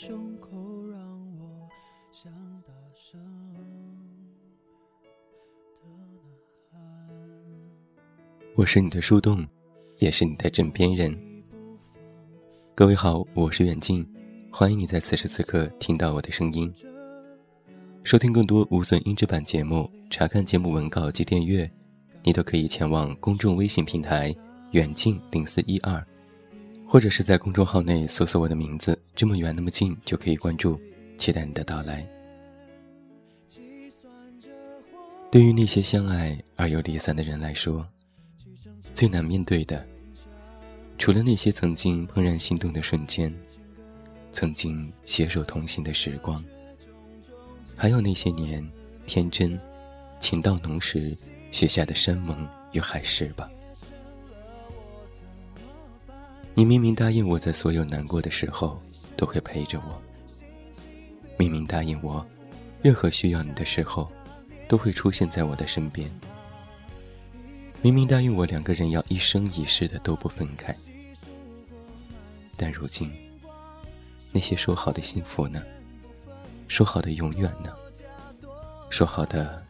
胸口，让我想大声的呐喊。我是你的树洞，也是你的枕边人。各位好，我是远近，欢迎你在此时此刻听到我的声音。收听更多无损音质版节目，查看节目文稿及订阅，你都可以前往公众微信平台远近零四一二。或者是在公众号内搜索我的名字，这么远那么近就可以关注，期待你的到来。对于那些相爱而又离散的人来说，最难面对的，除了那些曾经怦然心动的瞬间，曾经携手同行的时光，还有那些年天真、情到浓时许下的山盟与海誓吧。你明明答应我在所有难过的时候都会陪着我，明明答应我，任何需要你的时候都会出现在我的身边，明明答应我两个人要一生一世的都不分开，但如今那些说好的幸福呢？说好的永远呢？说好的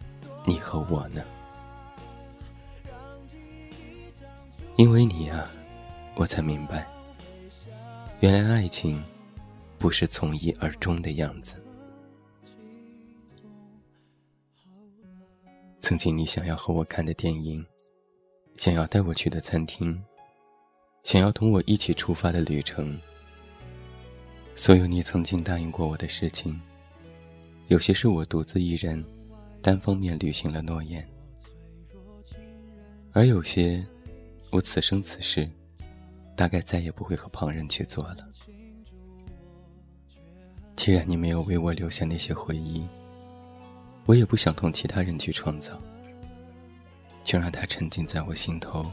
你和我呢？因为你啊。我才明白，原来爱情不是从一而终的样子。曾经你想要和我看的电影，想要带我去的餐厅，想要同我一起出发的旅程，所有你曾经答应过我的事情，有些是我独自一人单方面履行了诺言，而有些我此生此世。大概再也不会和旁人去做了。既然你没有为我留下那些回忆，我也不想同其他人去创造，就让它沉浸在我心头，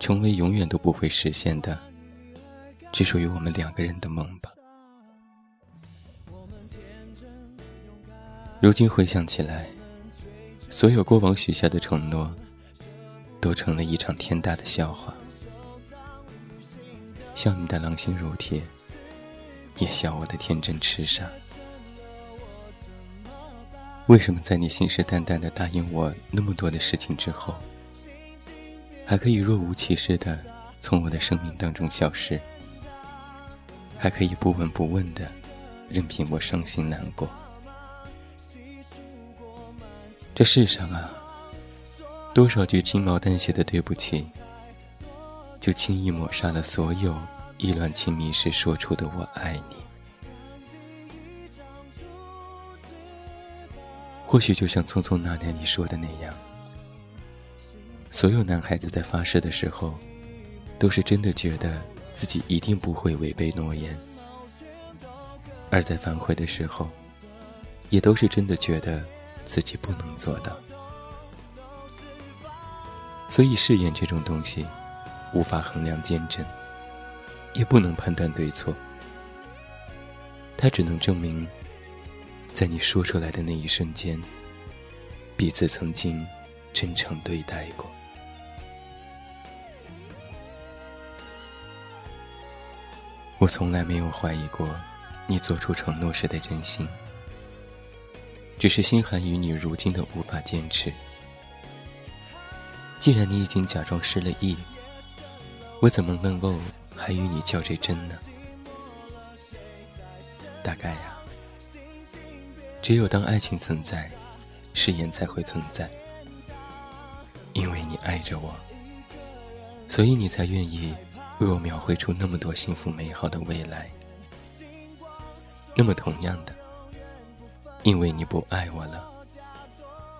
成为永远都不会实现的，只属于我们两个人的梦吧。如今回想起来，所有过往许下的承诺，都成了一场天大的笑话。笑你的狼心如铁，也笑我的天真痴傻。为什么在你信誓旦旦的答应我那么多的事情之后，还可以若无其事的从我的生命当中消失？还可以不闻不问的任凭我伤心难过？这世上啊，多少句轻描淡写的对不起。就轻易抹杀了所有意乱情迷时说出的“我爱你”。或许就像《匆匆那年》里说的那样，所有男孩子在发誓的时候，都是真的觉得自己一定不会违背诺言；而在反悔的时候，也都是真的觉得自己不能做到。所以，誓言这种东西。无法衡量坚贞，也不能判断对错。它只能证明，在你说出来的那一瞬间，彼此曾经真诚对待过。我从来没有怀疑过你做出承诺时的真心，只是心寒于你如今的无法坚持。既然你已经假装失了忆。我怎么能够还与你较这真呢？大概呀，只有当爱情存在，誓言才会存在。因为你爱着我，所以你才愿意为我描绘出那么多幸福美好的未来。那么同样的，因为你不爱我了，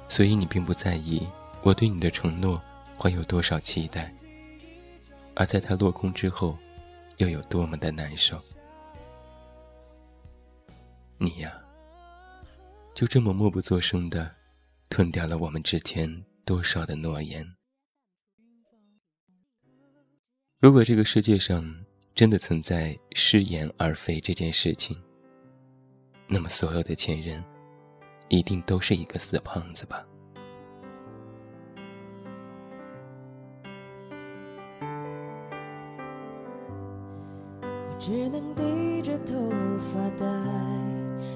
所以你并不在意我对你的承诺怀有多少期待。而在它落空之后，又有多么的难受？你呀，就这么默不作声的吞掉了我们之间多少的诺言。如果这个世界上真的存在失言而肥这件事情，那么所有的前任，一定都是一个死胖子吧？只能低着头发呆，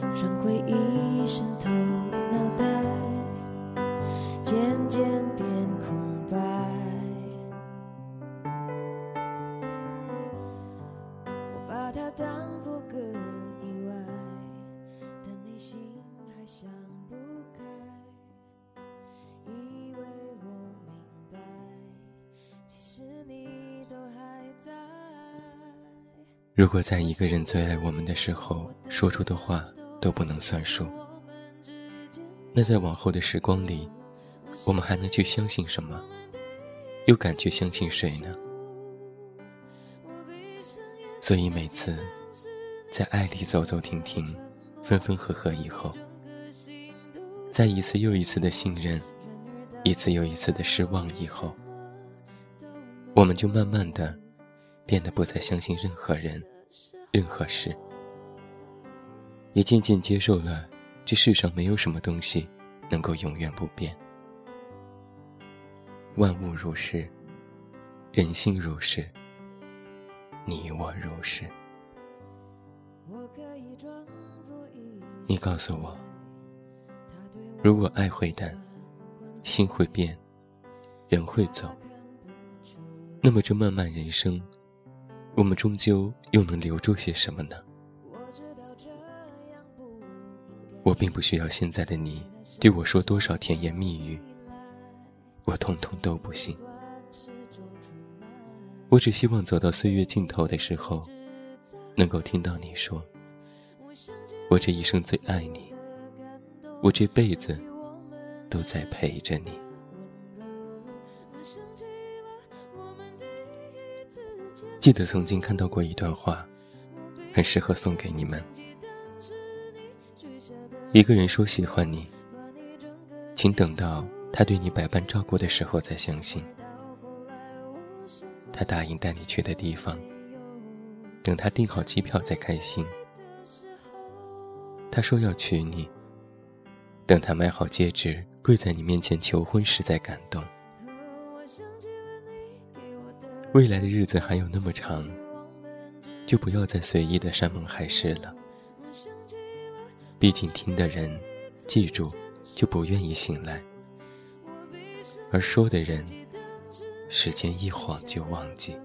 让回忆渗透脑袋，渐渐变空白。我把它当作歌如果在一个人最爱我们的时候说出的话都不能算数，那在往后的时光里，我们还能去相信什么？又敢去相信谁呢？所以每次在爱里走走停停、分分合合以后，在一次又一次的信任、一次又一次的失望以后，我们就慢慢的。变得不再相信任何人、任何事，也渐渐接受了这世上没有什么东西能够永远不变。万物如是，人心如是，你我如是。你告诉我，如果爱会淡，心会变，人会走，那么这漫漫人生。我们终究又能留住些什么呢？我并不需要现在的你对我说多少甜言蜜语，我通通都不信。我只希望走到岁月尽头的时候，能够听到你说：“我这一生最爱你，我这辈子都在陪着你。”记得曾经看到过一段话，很适合送给你们。一个人说喜欢你，请等到他对你百般照顾的时候再相信。他答应带你去的地方，等他订好机票再开心。他说要娶你，等他买好戒指跪在你面前求婚时再感动。未来的日子还有那么长，就不要再随意的山盟海誓了。毕竟听的人记住就不愿意醒来，而说的人时间一晃就忘记。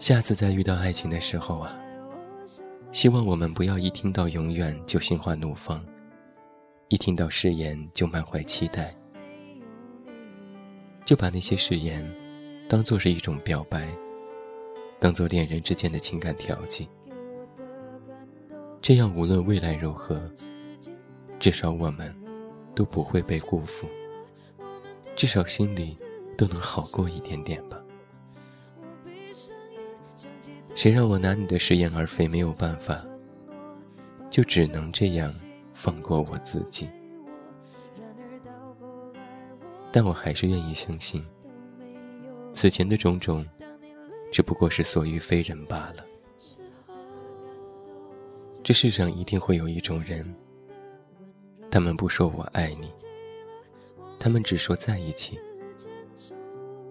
下次再遇到爱情的时候啊，希望我们不要一听到永远就心花怒放，一听到誓言就满怀期待。就把那些誓言当做是一种表白，当做恋人之间的情感调剂。这样无论未来如何，至少我们都不会被辜负，至少心里都能好过一点点吧。谁让我拿你的誓言而肥没有办法，就只能这样放过我自己。但我还是愿意相信，此前的种种，只不过是所遇非人罢了。这世上一定会有一种人，他们不说我爱你，他们只说在一起。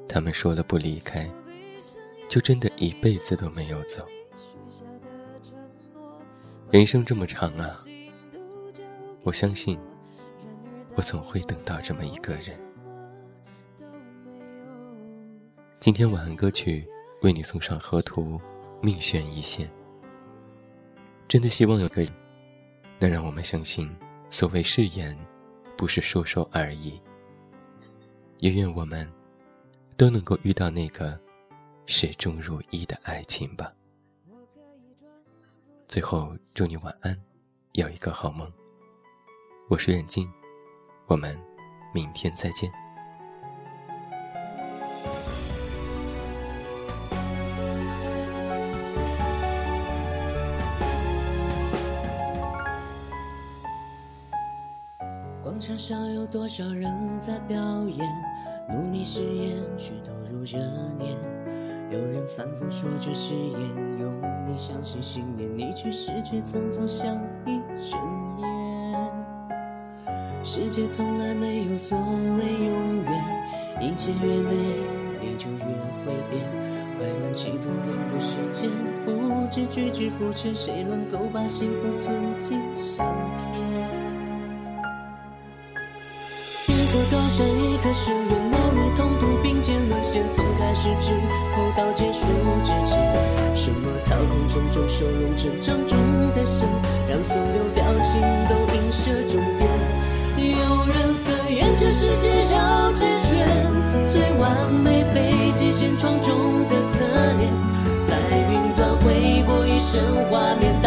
他们说了不离开，就真的一辈子都没有走。人生这么长啊，我相信，我总会等到这么一个人。今天晚安歌曲为你送上河图，命悬一线。真的希望有个人能让我们相信，所谓誓言不是说说而已。也愿我们都能够遇到那个始终如一的爱情吧。最后祝你晚安，有一个好梦。我是远近，我们明天再见。有多少人在表演？努力誓言，却投入热恋。有人反复说着誓言，用力相信信念，你去世却仓促像一整夜。世界从来没有所谓永远，一切越美你就越会变。快门企图碾过时间，不知举止浮沉，谁能够把幸福存进相片？一颗高山，一颗誓言，陌路同途并肩沦陷，从开始之后到结束之前，什么操控种种，收拢成掌中的线，让所有表情都映射终点。有人曾言这世界绕着圈，最完美飞机舷窗中的侧脸，在云端挥过一生画面，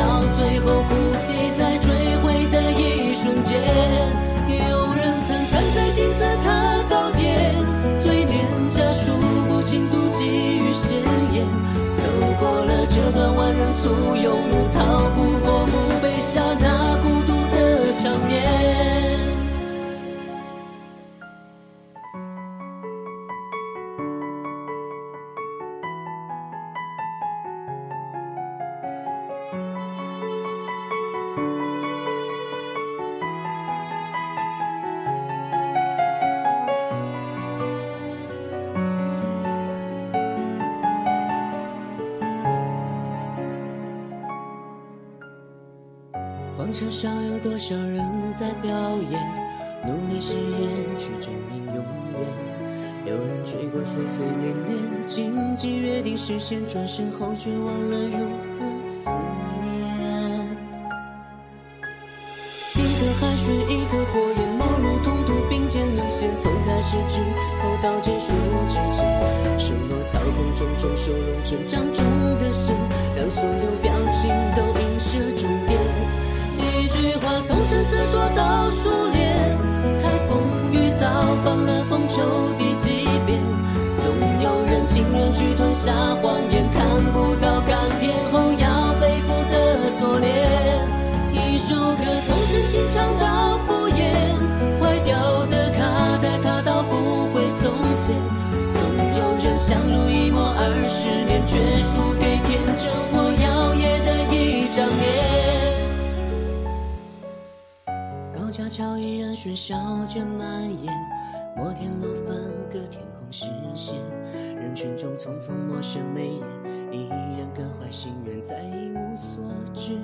上有多少人在表演？努力誓言去证明永远。有人追过岁岁年年，荆棘约定实现，转身后却忘了如何思念。一个汗水，一个火焰，陌路同途并肩沦陷，从开始之后到结束之前，什么操控种种，收拢成掌中的线，让所有表情都映射终点。一句话从生死说到熟练，台风雨造访了风球第几遍，总有人情愿去吞下谎言，看不到甘甜后要背负的锁链。一首歌从深情唱到敷衍，坏掉的卡带它倒不回从前，总有人相濡以沫二十年，却输给喧嚣着蔓延，摩天楼分隔天空视线，人群中匆匆陌生眉眼，依然各怀心愿，再一无所知。